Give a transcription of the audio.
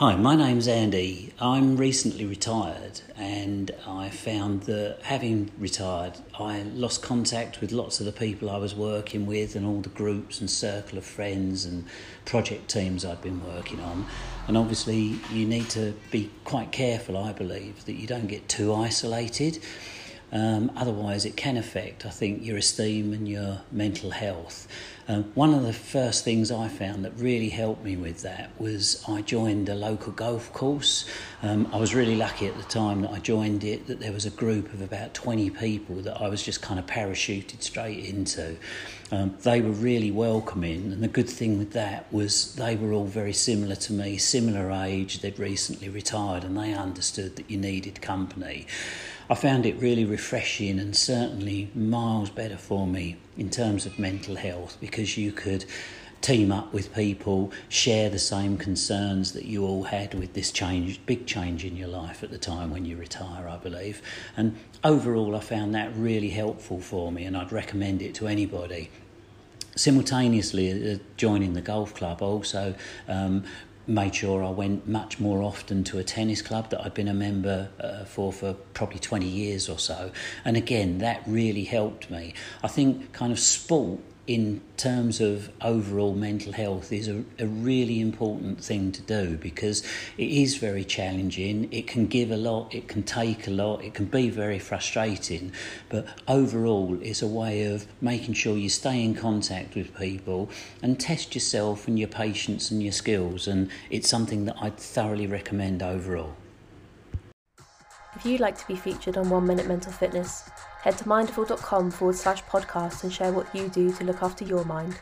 Hi, my name's Andy. I'm recently retired, and I found that having retired, I lost contact with lots of the people I was working with, and all the groups and circle of friends and project teams I'd been working on. And obviously, you need to be quite careful, I believe, that you don't get too isolated. Um, otherwise, it can affect, I think, your esteem and your mental health. Um, one of the first things I found that really helped me with that was I joined a local golf course. Um, I was really lucky at the time that I joined it, that there was a group of about 20 people that I was just kind of parachuted straight into. Um, they were really welcoming, and the good thing with that was they were all very similar to me, similar age, they'd recently retired, and they understood that you needed company. I found it really refreshing and certainly miles better for me in terms of mental health because you could team up with people, share the same concerns that you all had with this change, big change in your life at the time when you retire, I believe. And overall, I found that really helpful for me, and I'd recommend it to anybody simultaneously uh, joining the golf club, also um, made sure I went much more often to a tennis club that I'd been a member uh, for for probably 20 years or so. And again, that really helped me. I think kind of sport in terms of overall mental health is a, a, really important thing to do because it is very challenging. It can give a lot, it can take a lot, it can be very frustrating, but overall, it's a way of making sure you stay in contact with people and test yourself and your patience and your skills. And it's something that I'd thoroughly recommend overall. If you'd like to be featured on One Minute Mental Fitness, head to mindful.com forward slash podcast and share what you do to look after your mind.